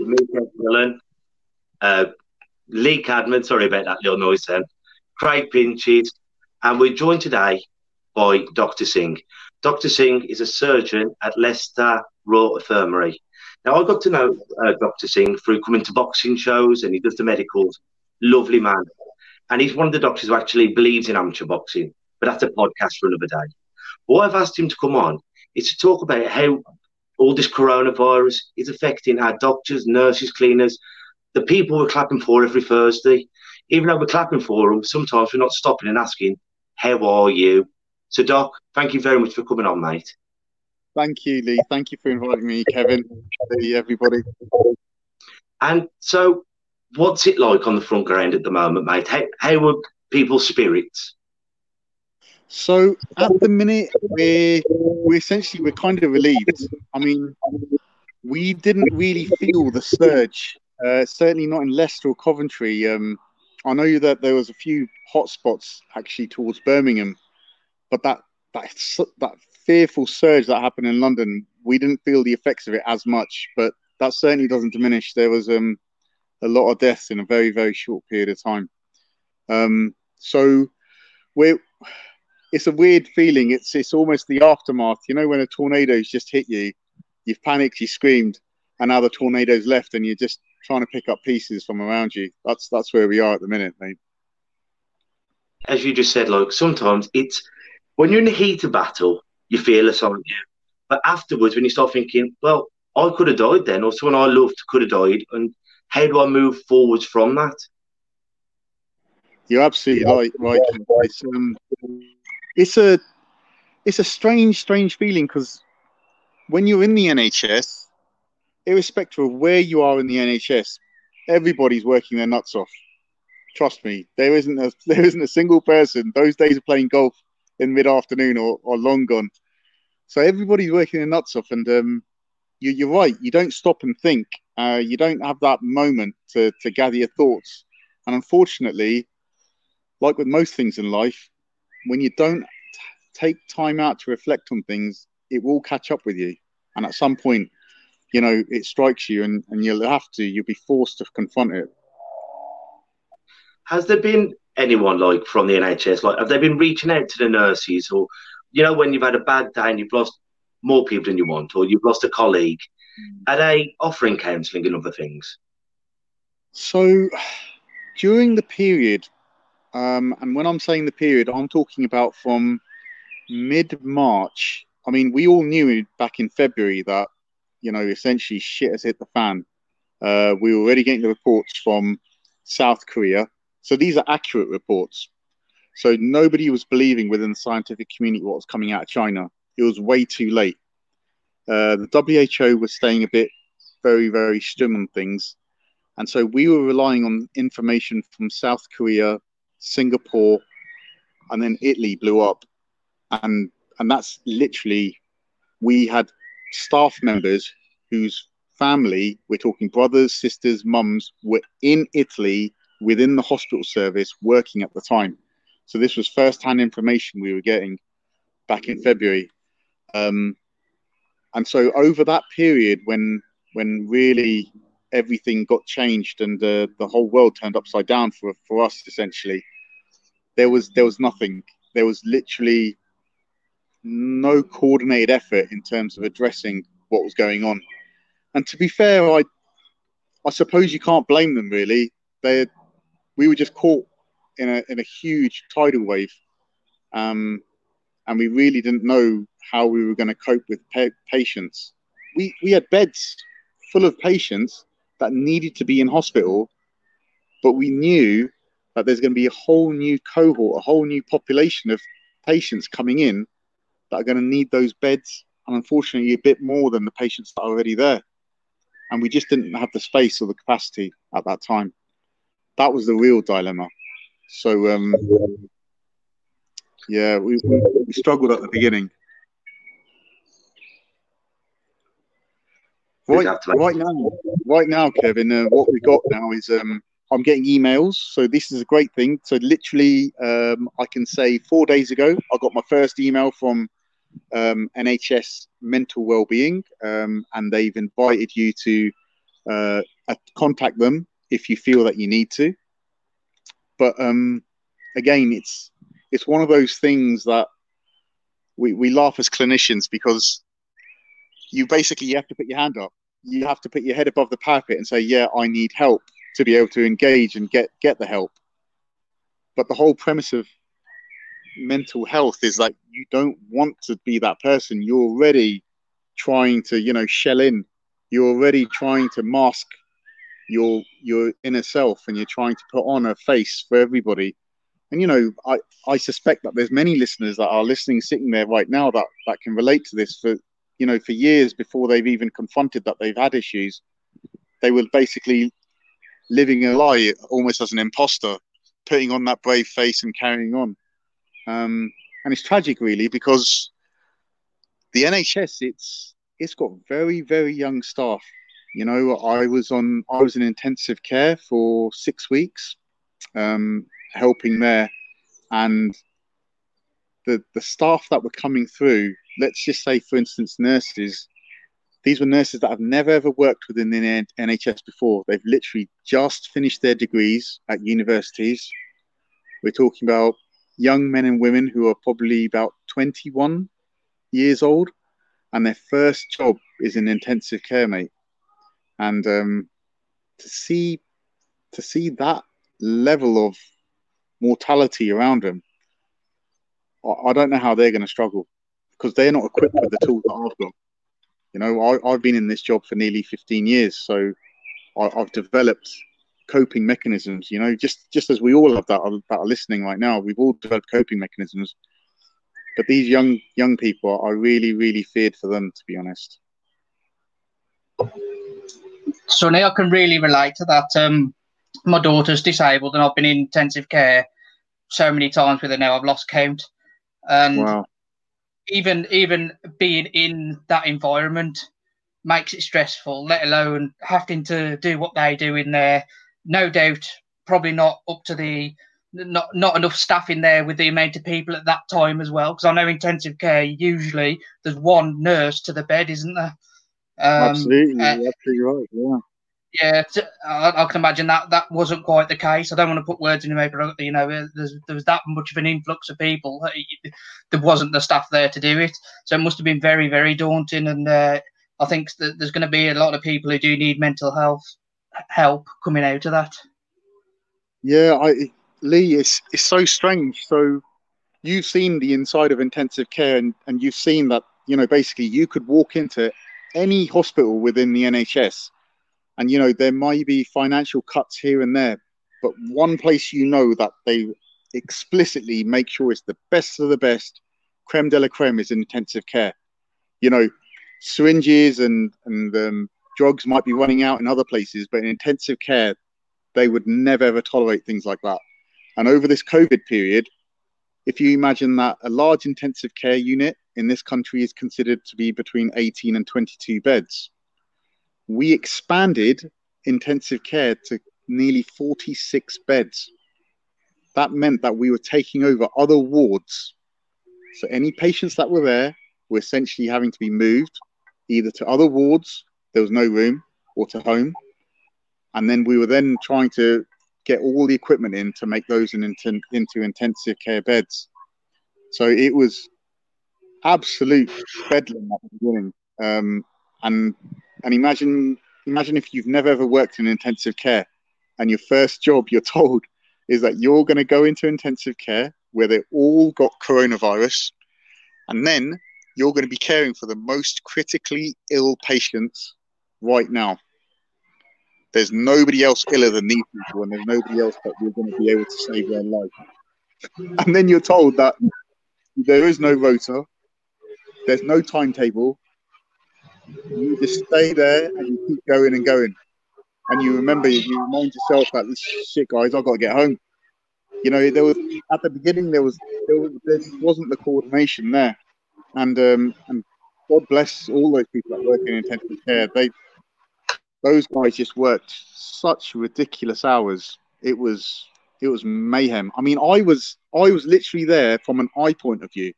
Mika Dillon, uh, Lee Cadman, sorry about that little noise then, Craig Pinches, and we're joined today by Dr. Singh. Dr. Singh is a surgeon at Leicester Royal Infirmary. Now, I got to know uh, Dr. Singh through coming to boxing shows and he does the medicals. Lovely man. And he's one of the doctors who actually believes in amateur boxing, but that's a podcast for another day. What I've asked him to come on is to talk about how all this coronavirus is affecting our doctors, nurses, cleaners, the people we're clapping for every Thursday. Even though we're clapping for them, sometimes we're not stopping and asking, How are you? So, Doc, thank you very much for coming on, mate. Thank you, Lee. Thank you for inviting me, Kevin. Hey, everybody. And so, what's it like on the front ground at the moment, mate? How, how are people's spirits? So at the minute, we're we essentially we're kind of relieved. I mean, we didn't really feel the surge. Uh, certainly not in Leicester or Coventry. Um, I know that there was a few hotspots actually towards Birmingham, but that that that fearful surge that happened in London, we didn't feel the effects of it as much. But that certainly doesn't diminish. There was um, a lot of deaths in a very very short period of time. Um, so we're it's a weird feeling. It's it's almost the aftermath. You know, when a tornado's just hit you, you've panicked, you screamed, and now the tornado's left, and you're just trying to pick up pieces from around you. That's that's where we are at the minute, mate. As you just said, like sometimes it's when you're in the heat of battle, you feel it on you, but afterwards, when you start thinking, well, I could have died then, or someone I loved could have died, and how do I move forwards from that? You're absolutely right. Right. It's, um, it's a it's a strange, strange feeling because when you're in the NHS, irrespective of where you are in the NHS, everybody's working their nuts off. Trust me, there isn't a there isn't a single person. Those days of playing golf in mid afternoon or, or long gone. So everybody's working their nuts off, and um, you, you're right. You don't stop and think. Uh, you don't have that moment to to gather your thoughts. And unfortunately, like with most things in life, when you don't take time out to reflect on things, it will catch up with you. And at some point, you know, it strikes you and, and you'll have to, you'll be forced to confront it. Has there been anyone like from the NHS, like, have they been reaching out to the nurses or, you know, when you've had a bad day and you've lost more people than you want or you've lost a colleague, are they offering counselling and other things? So during the period um, and when I'm saying the period, I'm talking about from mid March. I mean, we all knew back in February that, you know, essentially shit has hit the fan. Uh, we were already getting the reports from South Korea. So these are accurate reports. So nobody was believing within the scientific community what was coming out of China. It was way too late. Uh, the WHO was staying a bit very, very stum on things. And so we were relying on information from South Korea, Singapore, and then Italy blew up, and and that's literally we had staff members whose family we're talking brothers, sisters, mums were in Italy within the hospital service working at the time. So this was first-hand information we were getting back in February. Um, and so over that period when when really everything got changed and uh, the whole world turned upside down for for us essentially. There was there was nothing. There was literally no coordinated effort in terms of addressing what was going on. And to be fair, I I suppose you can't blame them really. They we were just caught in a in a huge tidal wave, um, and we really didn't know how we were going to cope with pa- patients. We we had beds full of patients that needed to be in hospital, but we knew that there's going to be a whole new cohort, a whole new population of patients coming in that are going to need those beds and unfortunately a bit more than the patients that are already there. And we just didn't have the space or the capacity at that time. That was the real dilemma. So, um, yeah, we, we, struggled at the beginning. Right, right now, right now, Kevin, uh, what we've got now is um, I'm getting emails. So this is a great thing. So literally, um, I can say four days ago, I got my first email from um, NHS Mental Wellbeing, um, and they've invited you to uh, contact them if you feel that you need to. But um, again, it's it's one of those things that we, we laugh as clinicians because you basically you have to put your hand up. You have to put your head above the parapet and say, "Yeah, I need help." to be able to engage and get get the help. But the whole premise of mental health is like you don't want to be that person. You're already trying to, you know, shell in. You're already trying to mask your your inner self and you're trying to put on a face for everybody. And you know, I, I suspect that there's many listeners that are listening, sitting there right now that, that can relate to this for you know, for years before they've even confronted that they've had issues. They were basically living a lie almost as an imposter, putting on that brave face and carrying on. Um, and it's tragic, really, because the NHS it's it's got very very young staff. You know, I was on I was in intensive care for six weeks, um, helping there, and the the staff that were coming through. Let's just say, for instance, nurses these were nurses that have never ever worked within the NHS before. They've literally just finished their degrees at universities. We're talking about young men and women who are probably about 21 years old, and their first job is in intensive care, mate. And um, to see to see that level of mortality around them, I, I don't know how they're going to struggle because they're not equipped with the tools that I've got. You know, I, have been in this job for nearly 15 years, so I, have developed coping mechanisms. You know, just just as we all have that, that are listening right now, we've all developed coping mechanisms. But these young young people, I really really feared for them, to be honest. Sonny, I can really relate to that. Um, my daughter's disabled, and I've been in intensive care so many times with her now. I've lost count. And wow even even being in that environment makes it stressful, let alone having to do what they do in there. No doubt, probably not up to the not not enough staff in there with the amount of people at that time as well. Because I know intensive care usually there's one nurse to the bed, isn't there? Um, absolutely, uh, absolutely right. Yeah yeah, I, can imagine that that wasn't quite the case. I don't want to put words in your mouth, but you know, there was that much of an influx of people. There wasn't the staff there to do it, so it must have been very, very daunting. And uh, I think that there's going to be a lot of people who do need mental health help coming out of that. Yeah, I, Lee, it's it's so strange. So you've seen the inside of intensive care, and, and you've seen that you know basically you could walk into any hospital within the NHS and you know there might be financial cuts here and there but one place you know that they explicitly make sure it's the best of the best creme de la creme is in intensive care. You know syringes and and um, drugs might be running out in other places but in intensive care they would never ever tolerate things like that. And over this covid period if you imagine that a large intensive care unit in this country is considered to be between 18 and 22 beds we expanded intensive care to nearly 46 beds. That meant that we were taking over other wards. So any patients that were there were essentially having to be moved either to other wards, there was no room, or to home. And then we were then trying to get all the equipment in to make those in, into, into intensive care beds. So it was absolute bedlam at the beginning. Um, and and imagine imagine if you've never ever worked in intensive care and your first job you're told is that you're going to go into intensive care where they all got coronavirus and then you're going to be caring for the most critically ill patients right now. There's nobody else iller than these people, and there's nobody else that you're going to be able to save their life. And then you're told that there is no rota, There's no timetable. You just stay there and you keep going and going. And you remember, you remind yourself that this shit, guys, I've got to get home. You know, there was at the beginning there was there, was, there wasn't the coordination there, and um, and God bless all those people that work in intensive care. They those guys just worked such ridiculous hours. It was it was mayhem. I mean, I was I was literally there from an eye point of view,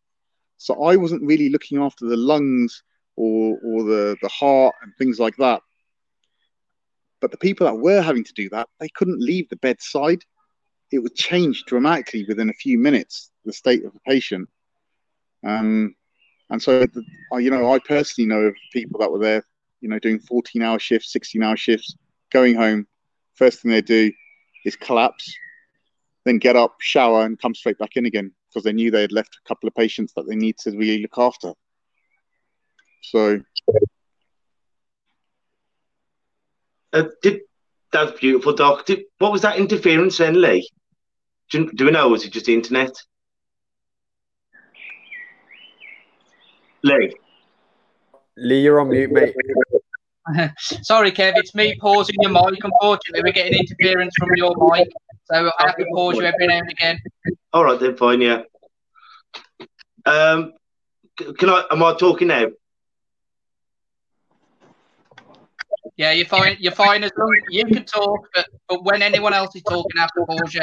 so I wasn't really looking after the lungs or or the the heart and things like that. But the people that were having to do that, they couldn't leave the bedside. It would change dramatically within a few minutes the state of the patient. Um, and so, you know, I personally know of people that were there, you know, doing 14 hour shifts, 16 hour shifts, going home. First thing they do is collapse, then get up, shower, and come straight back in again because they knew they had left a couple of patients that they need to really look after. So, uh, did that's beautiful, Doc. Did, what was that interference then, Lee? Do, do we know? Was it just the internet? Lee. Lee, you're on mute, mate. Sorry, Kev, it's me pausing your mic. Unfortunately, we're getting interference from your mic, so I have to pause you every now and again. All right, then, fine, yeah. Um, can I? Am I talking now? Yeah, you're fine. You're fine as long you can talk, but, but when anyone else is talking, I have to pause you.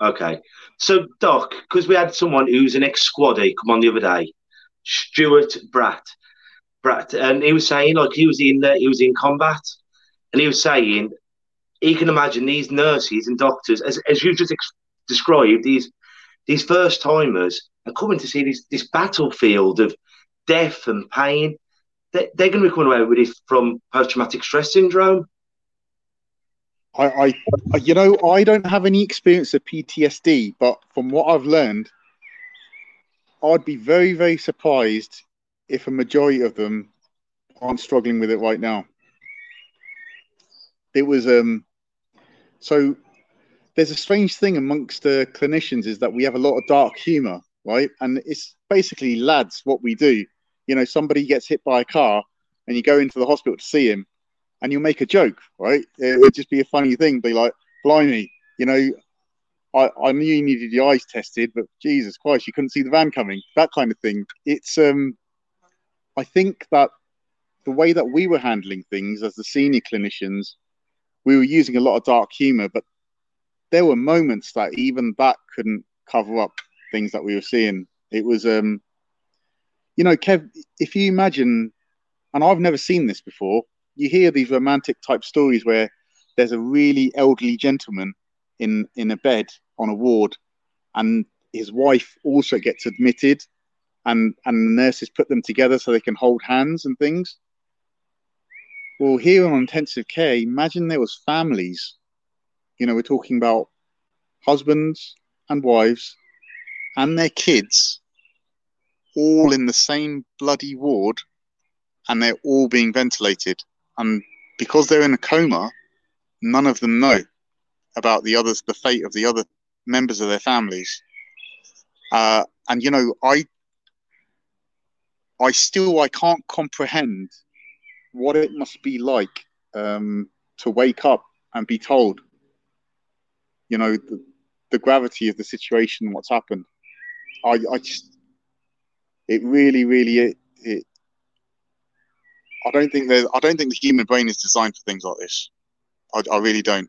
Okay. So, Doc, because we had someone who's an ex squaddy come on the other day, Stuart Bratt, Bratt, and he was saying like he was in the, he was in combat, and he was saying he can imagine these nurses and doctors, as, as you just ex- described, these these first timers are coming to see this this battlefield of death and pain. They, they're going to be coming away with it from post traumatic stress syndrome. I, I, you know, I don't have any experience of PTSD, but from what I've learned, I'd be very, very surprised if a majority of them aren't struggling with it right now. It was um, so there's a strange thing amongst the clinicians is that we have a lot of dark humor, right? And it's basically lads what we do. You know, somebody gets hit by a car, and you go into the hospital to see him, and you'll make a joke, right? It would just be a funny thing, be like, "Blimey, you know, I, I knew you needed your eyes tested, but Jesus Christ, you couldn't see the van coming." That kind of thing. It's um, I think that the way that we were handling things as the senior clinicians, we were using a lot of dark humor, but there were moments that even that couldn't cover up things that we were seeing. It was um, you know, Kev, if you imagine, and I've never seen this before you hear these romantic type stories where there's a really elderly gentleman in in a bed on a ward, and his wife also gets admitted, and and the nurses put them together so they can hold hands and things. Well, here on intensive care, imagine there was families. You know, we're talking about husbands and wives and their kids all in the same bloody ward and they're all being ventilated and because they're in a coma, none of them know about the others, the fate of the other members of their families. Uh, and you know, I, I still I can't comprehend what it must be like um, to wake up and be told, you know, the, the gravity of the situation, what's happened. I, I just, it really, really, it, it I don't think there's. I don't think the human brain is designed for things like this. I, I really don't.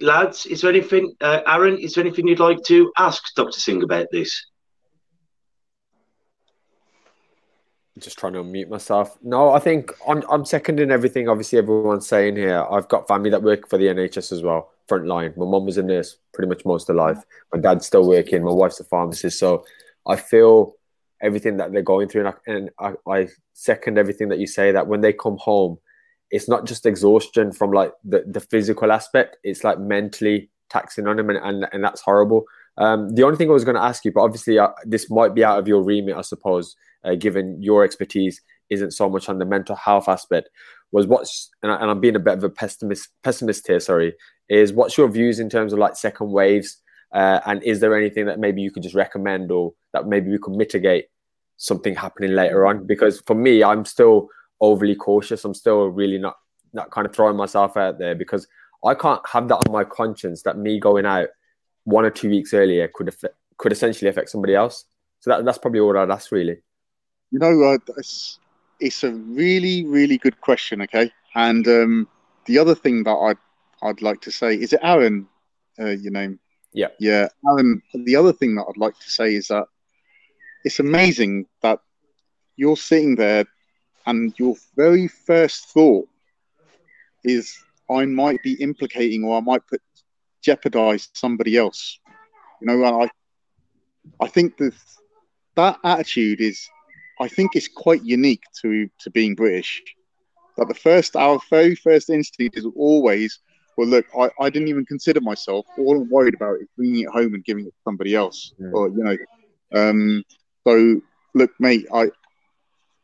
Lads, is there anything, uh, Aaron? Is there anything you'd like to ask Doctor Singh about this? Just trying to unmute myself. No, I think I'm I'm seconding everything. Obviously, everyone's saying here. I've got family that work for the NHS as well, front line. My mum was a nurse pretty much most of life. My dad's still working. My wife's a pharmacist. So I feel everything that they're going through. And, I, and I, I, second everything that you say that when they come home, it's not just exhaustion from like the, the physical aspect, it's like mentally taxing on them, and, and, and that's horrible. Um, the only thing I was going to ask you, but obviously uh, this might be out of your remit, I suppose, uh, given your expertise isn't so much on the mental health aspect, was what's, and, I, am being a bit of a pessimist, pessimist here, sorry, is what's your views in terms of like second waves? Uh, and is there anything that maybe you could just recommend or that maybe we could mitigate something happening later on? Because for me, I'm still overly cautious. I'm still really not not kind of throwing myself out there because I can't have that on my conscience that me going out one or two weeks earlier could affect, could essentially affect somebody else. So that, that's probably all I'd ask, really. You know, uh, it's, it's a really, really good question. Okay, and um, the other thing that I'd I'd like to say is it Aaron, uh, your name? Yeah, yeah, Aaron. The other thing that I'd like to say is that it's amazing that you're sitting there and your very first thought is I might be implicating or I might put jeopardize somebody else. You know, I I think that that attitude is I think it's quite unique to to being British. That the first our very first instinct is always, well, look, I, I didn't even consider myself. All I'm worried about is bringing it home and giving it to somebody else. Yeah. Or you know, um, so look, mate, I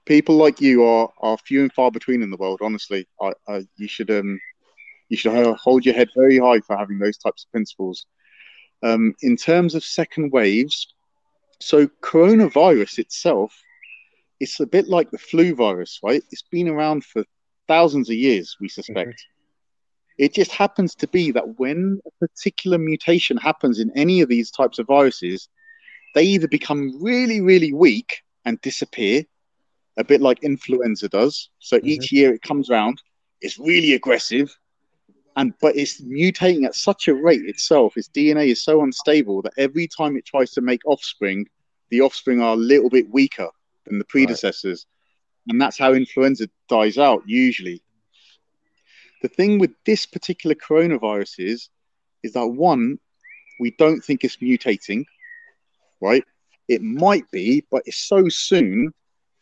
people like you are are few and far between in the world. Honestly, I, I you should um you should hold your head very high for having those types of principles. Um, in terms of second waves, so coronavirus itself, it's a bit like the flu virus, right? It's been around for thousands of years, we suspect. Mm-hmm. It just happens to be that when a particular mutation happens in any of these types of viruses, they either become really, really weak and disappear, a bit like influenza does. So mm-hmm. each year it comes around, it's really aggressive, and but it's mutating at such a rate itself. Its DNA is so unstable that every time it tries to make offspring, the offspring are a little bit weaker than the predecessors, right. and that's how influenza dies out usually. The thing with this particular coronavirus is, is that one, we don't think it's mutating, right? It might be, but it's so soon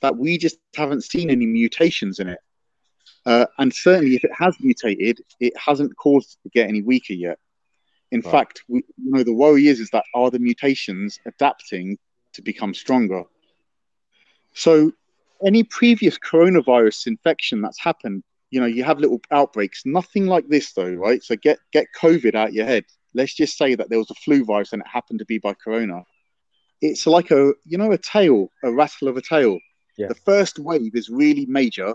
that we just haven't seen any mutations in it. Uh, and certainly, if it has mutated, it hasn't caused it to get any weaker yet. In right. fact, we, you know, the worry is is that are the mutations adapting to become stronger? So, any previous coronavirus infection that's happened, you know, you have little outbreaks. Nothing like this, though, right? So get get COVID out of your head. Let's just say that there was a flu virus and it happened to be by corona. It's like a you know a tail, a rattle of a tail. Yeah. The first wave is really major,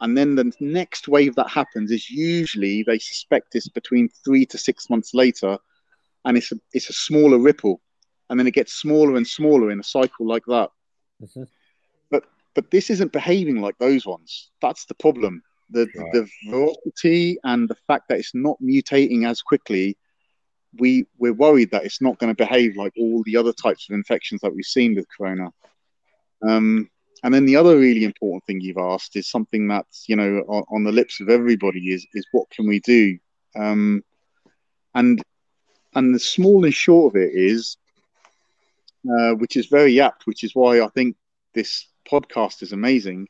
and then the next wave that happens is usually they suspect it's between three to six months later, and it's a, it's a smaller ripple, and then it gets smaller and smaller in a cycle like that. Mm-hmm. But this isn't behaving like those ones. That's the problem. The right. the velocity and the fact that it's not mutating as quickly. We we're worried that it's not going to behave like all the other types of infections that we've seen with corona. Um, and then the other really important thing you've asked is something that's you know on, on the lips of everybody is is what can we do? Um, and and the small and short of it is, uh, which is very apt, which is why I think this podcast is amazing,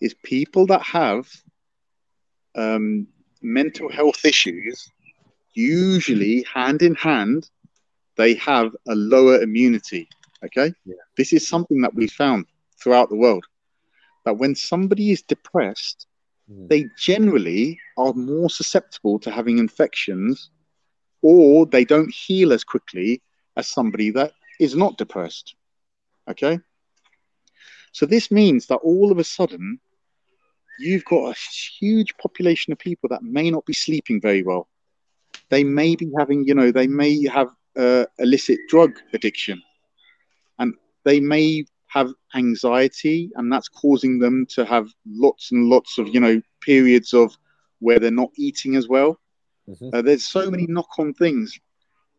is people that have um, mental health issues, usually hand in hand, they have a lower immunity. Okay, yeah. this is something that we found throughout the world that when somebody is depressed, mm. they generally are more susceptible to having infections or they don't heal as quickly as somebody that is not depressed. Okay? So this means that all of a sudden, you've got a huge population of people that may not be sleeping very well. They may be having, you know, they may have uh, illicit drug addiction, and they may have anxiety and that's causing them to have lots and lots of you know periods of where they're not eating as well mm-hmm. uh, there's so many knock-on things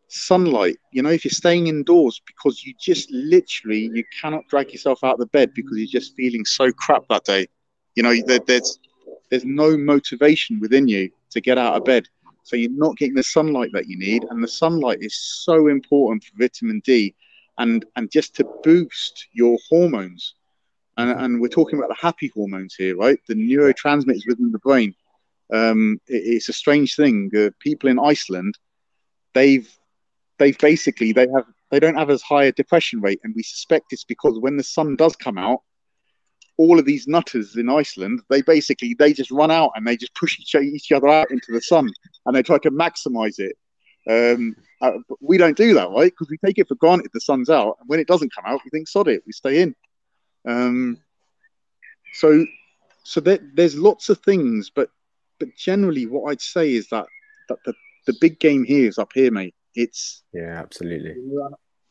sunlight you know if you're staying indoors because you just literally you cannot drag yourself out of the bed because you're just feeling so crap that day you know there, there's there's no motivation within you to get out of bed so you're not getting the sunlight that you need and the sunlight is so important for vitamin d and and just to boost your hormones. And, and we're talking about the happy hormones here, right? The neurotransmitters within the brain. Um, it, it's a strange thing. Uh, people in Iceland, they've they've basically they have they don't have as high a depression rate, and we suspect it's because when the sun does come out, all of these nutters in Iceland, they basically they just run out and they just push each, each other out into the sun, and they try to maximize it. Um, uh, we don't do that, right? Because we take it for granted the sun's out, and when it doesn't come out, we think sod it, we stay in. Um, so, so there, there's lots of things, but but generally, what I'd say is that that the, the big game here is up here, mate. It's yeah, absolutely.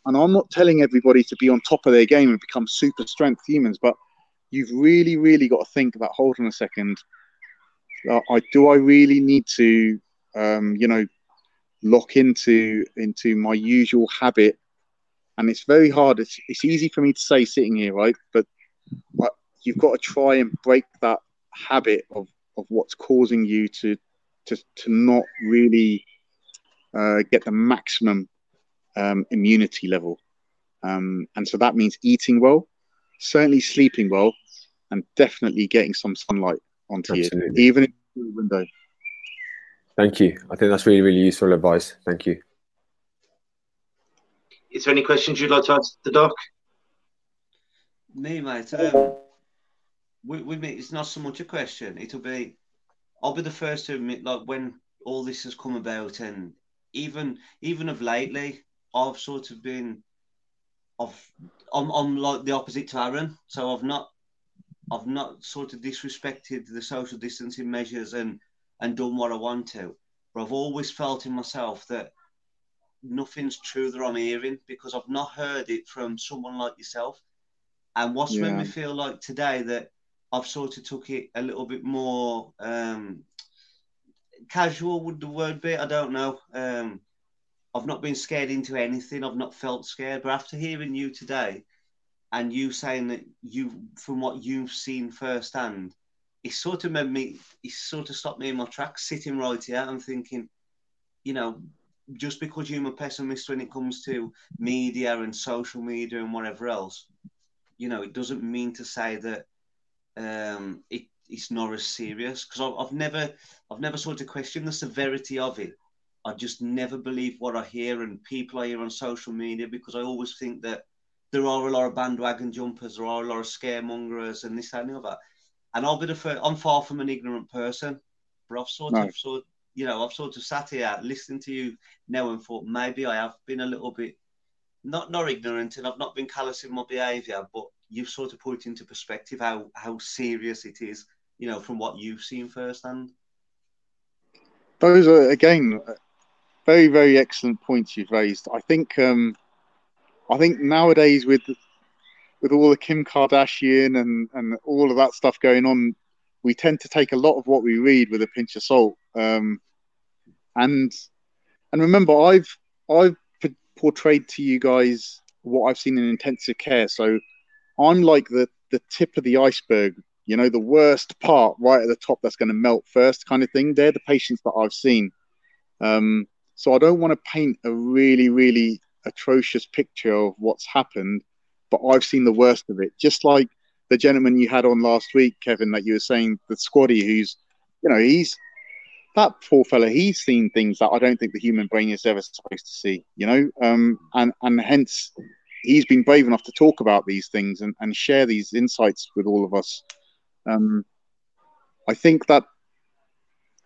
And I'm not telling everybody to be on top of their game and become super strength humans, but you've really, really got to think about. Hold on a second. Uh, I do I really need to, um, you know, lock into into my usual habit? And it's very hard. It's it's easy for me to say sitting here, right? But, but you've got to try and break that habit of of what's causing you to to to not really uh, get the maximum um, immunity level. Um, and so that means eating well, certainly sleeping well, and definitely getting some sunlight onto Absolutely. you, even in the window. Thank you. I think that's really, really useful advice. Thank you. Is there any questions you'd like to ask the doc? Me, mate. Um, with, with me, it's not so much a question. It'll be, I'll be the first to admit, like when all this has come about, and even even of lately, I've sort of been, I've, I'm, I'm like the opposite to Aaron. So I've not, I've not sort of disrespected the social distancing measures and and done what I want to. But I've always felt in myself that nothing's true that I'm hearing because I've not heard it from someone like yourself. And what's yeah. made me feel like today that I've sort of took it a little bit more um, casual would the word be? I don't know. Um, I've not been scared into anything. I've not felt scared. But after hearing you today, and you saying that you, from what you've seen firsthand, it sort of made me. It sort of stopped me in my tracks, sitting right here and thinking, you know, just because you're a pessimist when it comes to media and social media and whatever else, you know, it doesn't mean to say that um, it, it's not as serious because I've, I've never I've never sort of questioned the severity of it. I just never believe what I hear and people I hear on social media because I always think that there are a lot of bandwagon jumpers, there are a lot of scaremongers and this and the other. And I'll be the first, I'm far from an ignorant person, but I've sort no. of sort you know, I've sort of sat here listening to you now and thought maybe I have been a little bit not not ignorant and I've not been callous in my behaviour, but you've sort of put into perspective how how serious it is, you know, from what you've seen firsthand. Those are again very very excellent points you've raised. I think um, I think nowadays with with all the Kim Kardashian and and all of that stuff going on, we tend to take a lot of what we read with a pinch of salt. Um, and and remember, I've I've portrayed to you guys what I've seen in intensive care. So I'm like the the tip of the iceberg, you know, the worst part right at the top that's going to melt first, kind of thing. They're the patients that I've seen. Um, so I don't want to paint a really, really atrocious picture of what's happened, but I've seen the worst of it. Just like the gentleman you had on last week, Kevin, that you were saying, the squaddy, who's, you know, he's that poor fella. He's seen things that I don't think the human brain is ever supposed to see. You know, um, and and hence he's been brave enough to talk about these things and, and share these insights with all of us. Um, I think that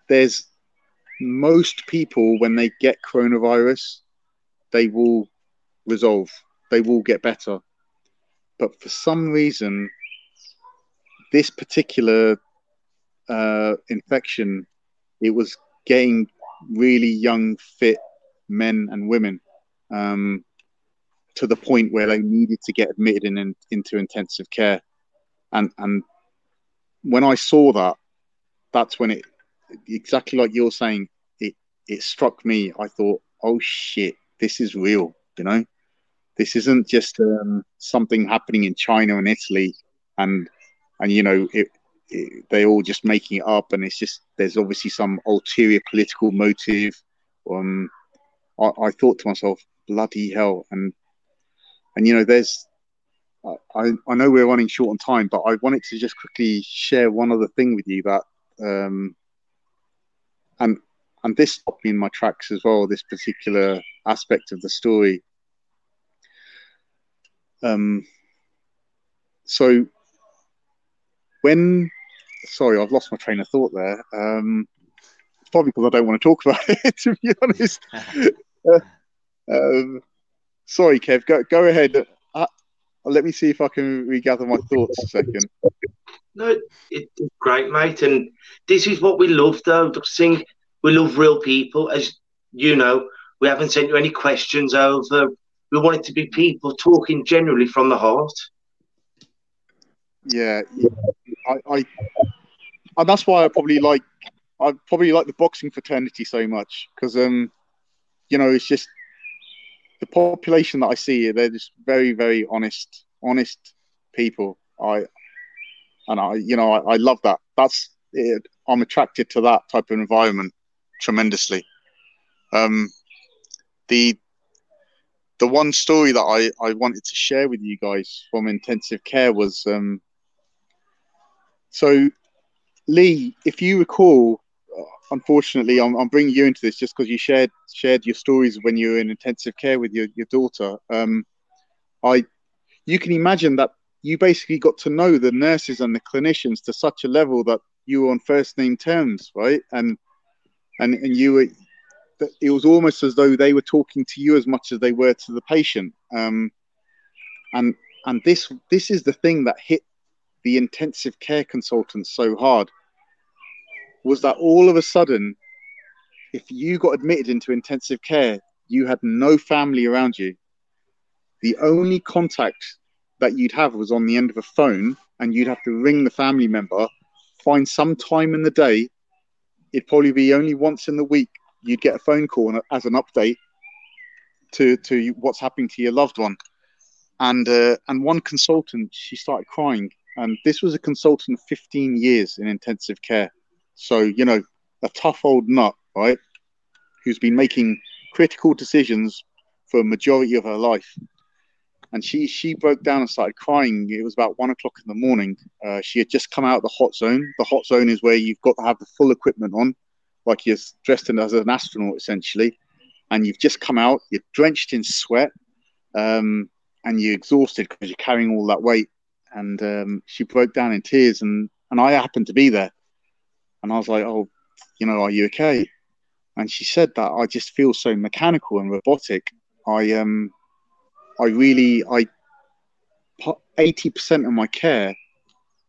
there's most people when they get coronavirus, they will resolve, they will get better. But for some reason, this particular uh, infection, it was getting really young, fit men and women. Um, to the point where they needed to get admitted in, in, into intensive care. And and when I saw that, that's when it exactly like you're saying, it it struck me. I thought, oh shit, this is real. You know, this isn't just um, something happening in China and Italy, and and you know it, they're all just making it up, and it's just there's obviously some ulterior political motive. Um, I, I thought to myself, bloody hell, and and you know, there's I, I know we're running short on time, but I wanted to just quickly share one other thing with you that um, and and this stopped me in my tracks as well. This particular aspect of the story. Um, so when sorry, I've lost my train of thought there. Um, probably because I don't want to talk about it. To be honest. uh, um, sorry, Kev. Go go ahead. Uh, let me see if I can regather my thoughts a second. No, it's great, mate. And this is what we love, though. Dr. Singh, we love real people. As you know, we haven't sent you any questions over. We want it to be people talking generally from the heart. Yeah, I, I and that's why I probably like I probably like the boxing fraternity so much because um, you know, it's just the population that I see. They're just very, very honest, honest people. I and I, you know, I, I love that. That's it. I'm attracted to that type of environment tremendously. Um, the the one story that I, I wanted to share with you guys from intensive care was um, so Lee, if you recall, unfortunately, I'm, I'm bringing you into this just because you shared shared your stories when you were in intensive care with your, your daughter. Um, I, you can imagine that you basically got to know the nurses and the clinicians to such a level that you were on first name terms, right? And and and you were, it was almost as though they were talking to you as much as they were to the patient. Um, and and this this is the thing that hit the intensive care consultants so hard was that all of a sudden, if you got admitted into intensive care, you had no family around you. The only contact that you'd have was on the end of a phone, and you'd have to ring the family member, find some time in the day. It'd probably be only once in the week you'd get a phone call as an update to to what's happening to your loved one. And uh, and one consultant, she started crying, and this was a consultant of 15 years in intensive care so, you know, a tough old nut, right? Who's been making critical decisions for a majority of her life. And she she broke down and started crying. It was about one o'clock in the morning. Uh, she had just come out of the hot zone. The hot zone is where you've got to have the full equipment on, like you're dressed in as an astronaut essentially. And you've just come out. You're drenched in sweat, um, and you're exhausted because you're carrying all that weight. And um, she broke down in tears. And and I happened to be there. And I was like, oh, you know, are you okay? And she said that I just feel so mechanical and robotic. I um, I really, I, eighty percent of my care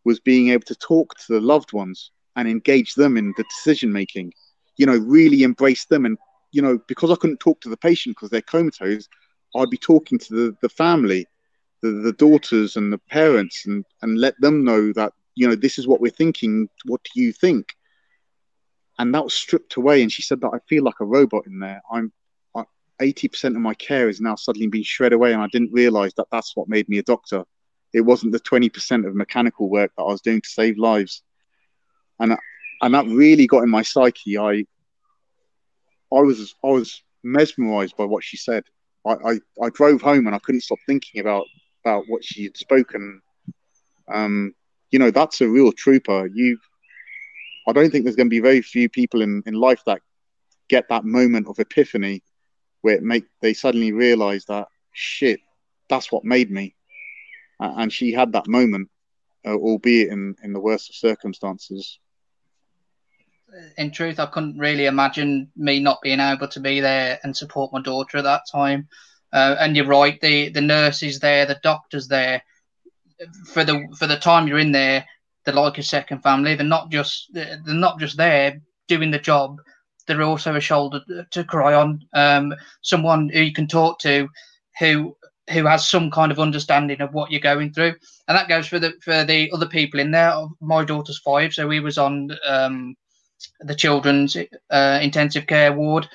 was being able to talk to the loved ones and engage them in the decision making. You know, really embrace them, and you know, because I couldn't talk to the patient because they're comatose, I'd be talking to the the family, the the daughters and the parents, and and let them know that you know this is what we're thinking. What do you think? And that was stripped away. And she said that I feel like a robot in there. I'm eighty percent of my care is now suddenly being shred away, and I didn't realize that that's what made me a doctor. It wasn't the twenty percent of mechanical work that I was doing to save lives, and and that really got in my psyche. I I was I was mesmerized by what she said. I, I, I drove home and I couldn't stop thinking about about what she had spoken. Um, you know, that's a real trooper. You I don't think there's going to be very few people in, in life that get that moment of epiphany where it make they suddenly realize that shit, that's what made me. And she had that moment, uh, albeit in, in the worst of circumstances. In truth, I couldn't really imagine me not being able to be there and support my daughter at that time. Uh, and you're right, the the nurses there, the doctors there, for the for the time you're in there, they're like a second family. They're not just they're not just there doing the job. They're also a shoulder to cry on. Um, someone who you can talk to, who who has some kind of understanding of what you're going through, and that goes for the for the other people in there. My daughter's five, so we was on um, the children's uh, intensive care ward,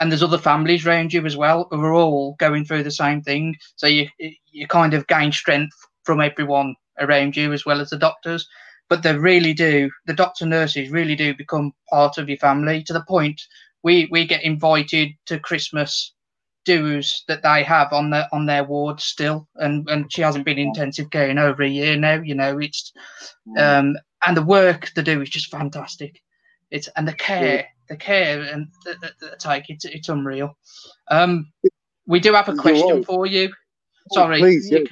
and there's other families around you as well who are all going through the same thing. So you you kind of gain strength from everyone around you as well as the doctors but they really do. The doctor nurses really do become part of your family to the point we we get invited to Christmas dues that they have on their on their ward still, and and she hasn't been in intensive care in over a year now. You know, it's um and the work they do is just fantastic. It's and the care, the care and the, the, the take it's it's unreal. Um, we do have a question for you. Oh, Sorry, please, yeah,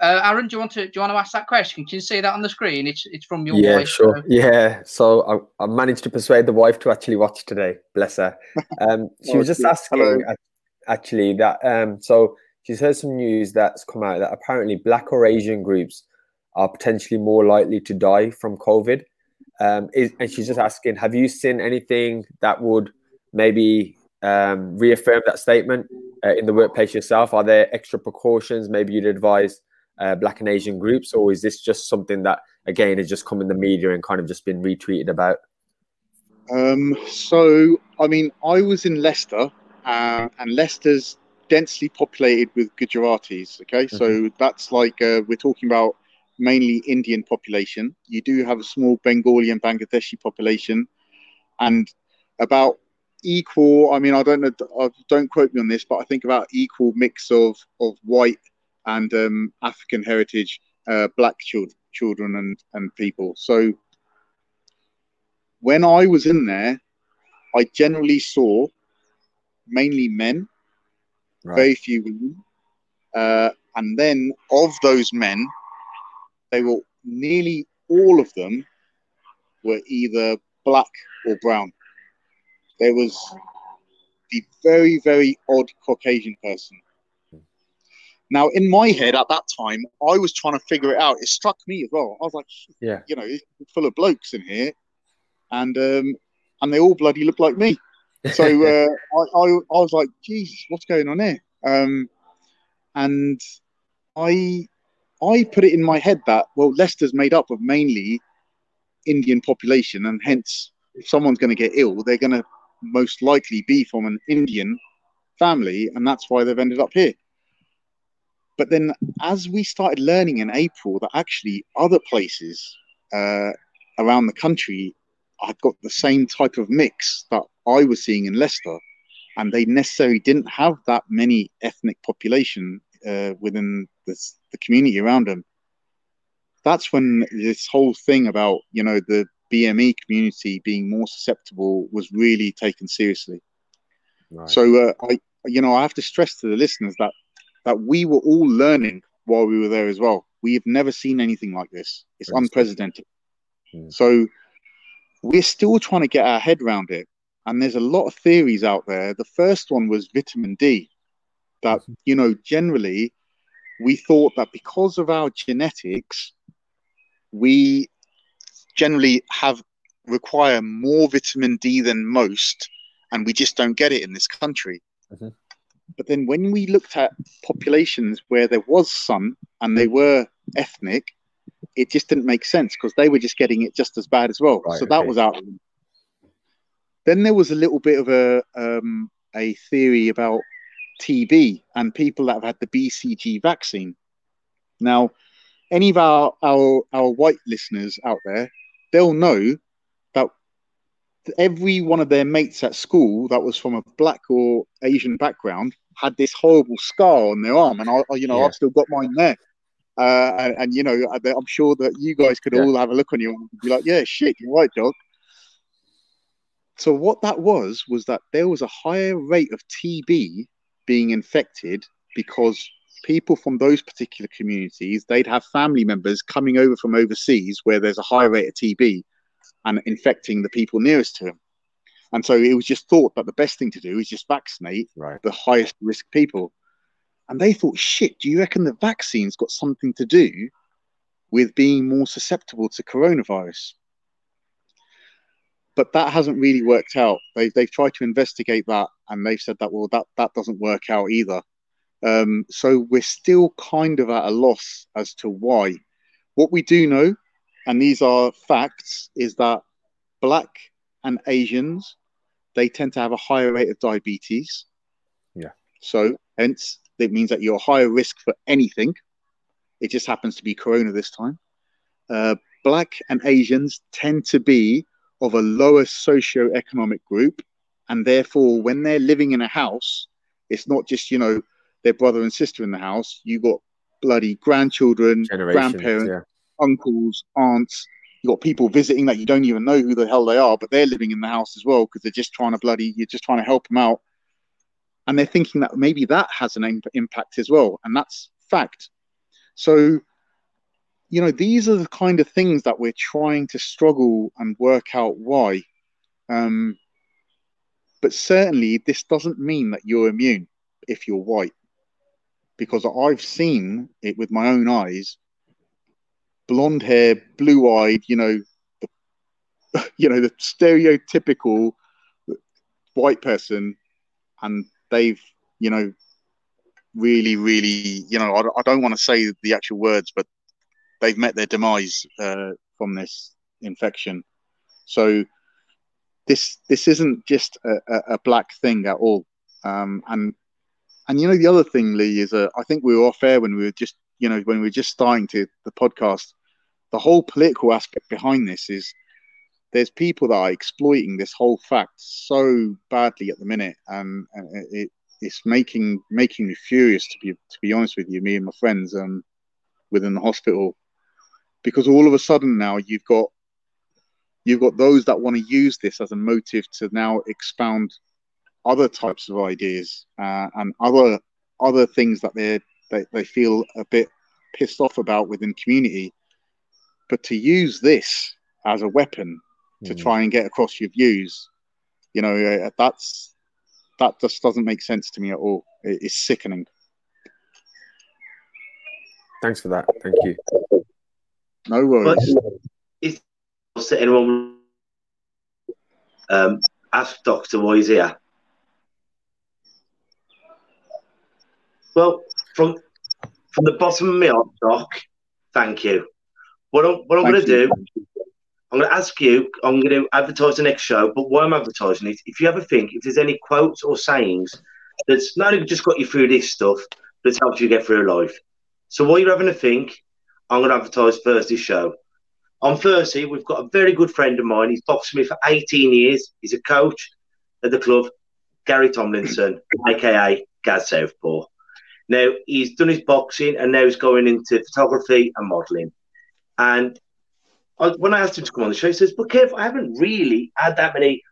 Uh, Aaron, do you want to do you want to ask that question? Can you see that on the screen? It's it's from your yeah, wife. sure. so- Yeah, so I, I managed to persuade the wife to actually watch today. Bless her. Um, she Oh, was just asking Hello. actually that um, so she's heard some news that's come out that apparently Black or Asian groups are potentially more likely to die from COVID. Um, is, and she's just asking, have you seen anything that would maybe um, reaffirm that statement uh, in the workplace yourself? Are there extra precautions maybe you'd advise uh, Black and Asian groups, or is this just something that again has just come in the media and kind of just been retweeted about? Um, so, I mean, I was in Leicester, uh, and Leicester's densely populated with Gujaratis. Okay, so that's like uh, we're talking about mainly Indian population. You do have a small Bengali and Bangladeshi population, and about equal. I mean, I don't know. Don't quote me on this, but I think about equal mix of of white and um, African heritage, uh, black children, children and and people. So when I was in there, I generally saw mainly men, very few women. Uh, and then of those men, they were nearly all of them were either black or brown. There was the very, very odd Caucasian person. Now, in my head at that time, I was trying to figure it out. It struck me as well. I was like, Yeah. you know, it's full of blokes in here, and um, and they all bloody look like me. So uh, I, I I was like, Jesus, what's going on here? Um, and I I put it in my head that well, Leicester's made up of mainly Indian population, and hence, if someone's going to get ill, they're going to most likely be from an Indian family, and that's why they've ended up here. But then, as we started learning in April that actually other places uh, around the country had got the same type of mix that I was seeing in Leicester, and they necessarily didn't have that many ethnic population uh, within this, the community around them. That's when this whole thing about you know the BME community being more susceptible was really taken seriously. Right. So uh, I, you know, I have to stress to the listeners that that we were all learning while we were there as well. We have never seen anything like this. It's unprecedented. Hmm. So we're still trying to get our head around it. And there's a lot of theories out there. The first one was vitamin D. That you know, generally, we thought that because of our genetics, we generally have require more vitamin D than most, and we just don't get it in this country. Mhm. But then when we looked at populations where there was sun and they were ethnic, it just didn't make sense because they were just getting it just as bad as well. Right, so that okay. was out. Then there was a little bit of a um, a theory about TB and people that have had the BCG vaccine. Now, any of our, our our white listeners out there, they'll know every one of their mates at school that was from a black or Asian background had this horrible scar on their arm, and I, you know, Yeah. I've still got mine there. Uh, and, and you know, I'm sure that you guys could Yeah. all have a look on you and be like, "Yeah, shit, you're right, dog." So what that was was that there was a higher rate of TB being infected because people from those particular communities they'd have family members coming over from overseas where there's a high rate of TB and infecting the people nearest to him. And so it was just thought that the best thing to do is just vaccinate Right. the highest risk people. And they thought, shit, do you reckon the vaccine's got something to do with being more susceptible to coronavirus? But that hasn't really worked out. They've, they've tried to investigate that and they've said that, well, that, that doesn't work out either. Um, so we're still kind of at a loss as to why. What we do know, and these are facts, is that black and Asians they tend to have a higher rate of diabetes. Yeah. So hence it means that you're higher risk for anything. It just happens to be corona this time. Uh, black and Asians tend to be of a lower socio-economic group, and therefore when they're living in a house, it's not just you know their brother and sister in the house. You got bloody grandchildren, grandparents, Yeah. Uncles, aunts. You got people visiting that you don't even know who the hell they are, but they're living in the house as well because they're just trying to bloody. You're just trying to help them out, and they're thinking that maybe that has an im- impact as well, and that's fact. So, you know, these are the kind of things that we're trying to struggle and work out why. Um, but certainly, this doesn't mean that you're immune if you're white, because I've seen it with my own eyes. Blonde hair, blue eyed, you know, you know, the stereotypical white person, and they've, you know, really, really, you know, I, I don't want to say the actual words, but they've met their demise uh, from this infection. So this this isn't just a, a black thing at all. Um, and and you know the other thing, Lee, is uh, I think we were off air when we were just you know when we were just starting to the podcast. The whole political aspect behind this is there's people that are exploiting this whole fact so badly at the minute, and, and it, it's making making me furious to be to be honest with you, me and my friends um, within the hospital, because all of a sudden now you've got you've got those that want to use this as a motive to now expound other types of ideas uh, and other other things that they they they feel a bit pissed off about within community but to use this as a weapon to mm. try and get across your views you know uh, that's that just doesn't make sense to me at all it's sickening thanks for that thank you no worries to anyone um, ask Doctor why he's here? Well, from from the bottom of my heart, Doc, thank you. What I'm, what I'm going to do, I'm going to ask you, I'm going to advertise the next show, but why I'm advertising it, if you ever think, if there's any quotes or sayings that's not only just got you through this stuff, but it's helped you get through life. So while you're having a think, I'm going to advertise Thursday's show. On Thursday, we've got a very good friend of mine. He's boxed me for 18 years. He's a coach at the club, Gary Tomlinson, aka Gaz Southpaw. Now, he's done his boxing and now he's going into photography and modelling. And I, when I asked him to come on the show, he says, But Kev, I haven't really had that many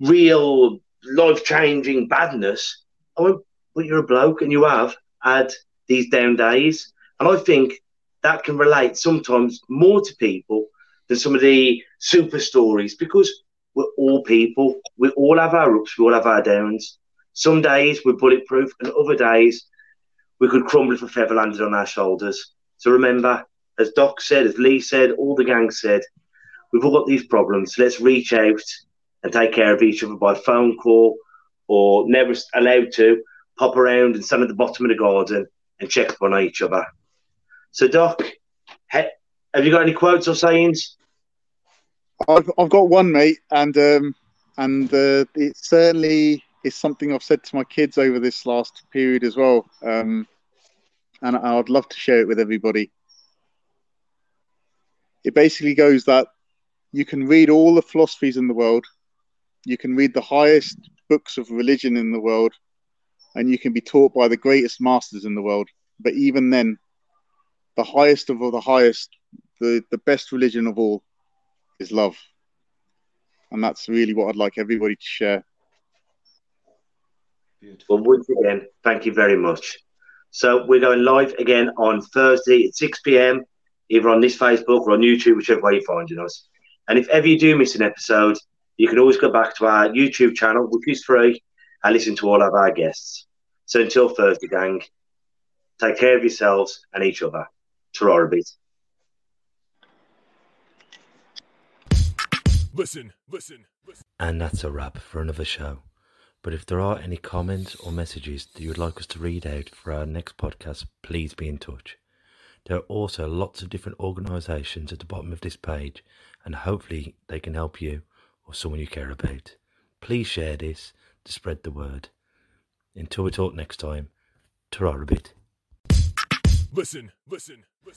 real life changing badness. I went, But you're a bloke and you have had these down days. And I think that can relate sometimes more to people than some of the super stories because we're all people. We all have our ups, we all have our downs. Some days we're bulletproof, and other days we could crumble if a feather landed on our shoulders. So remember, as Doc said, as Lee said, all the gang said, we've all got these problems. So Let's reach out and take care of each other by phone call or never allowed to pop around and stand at the bottom of the garden and check up on each other. So, Doc, have you got any quotes or sayings? I've, I've got one, mate, and um, and uh, it certainly is something I've said to my kids over this last period as well. Um, and I'd love to share it with everybody. It basically goes that you can read all the philosophies in the world, you can read the highest books of religion in the world, and you can be taught by the greatest masters in the world. But even then, the highest of all the highest, the, the best religion of all is love. And that's really what I'd like everybody to share. Beautiful. Well, once again, thank you very much. So we're going live again on Thursday at 6 p.m., either on this Facebook or on YouTube, whichever way you're finding us. And if ever you do miss an episode, you can always go back to our YouTube channel, which is free, and listen to all of our guests. So until Thursday, gang, take care of yourselves and each other to orbit. Listen, listen, listen. And that's a wrap for another show. But if there are any comments or messages that you would like us to read out for our next podcast, please be in touch. There are also lots of different organisations at the bottom of this page, and hopefully they can help you or someone you care about. Please share this to spread the word. Until we talk next time, ta. Listen, listen.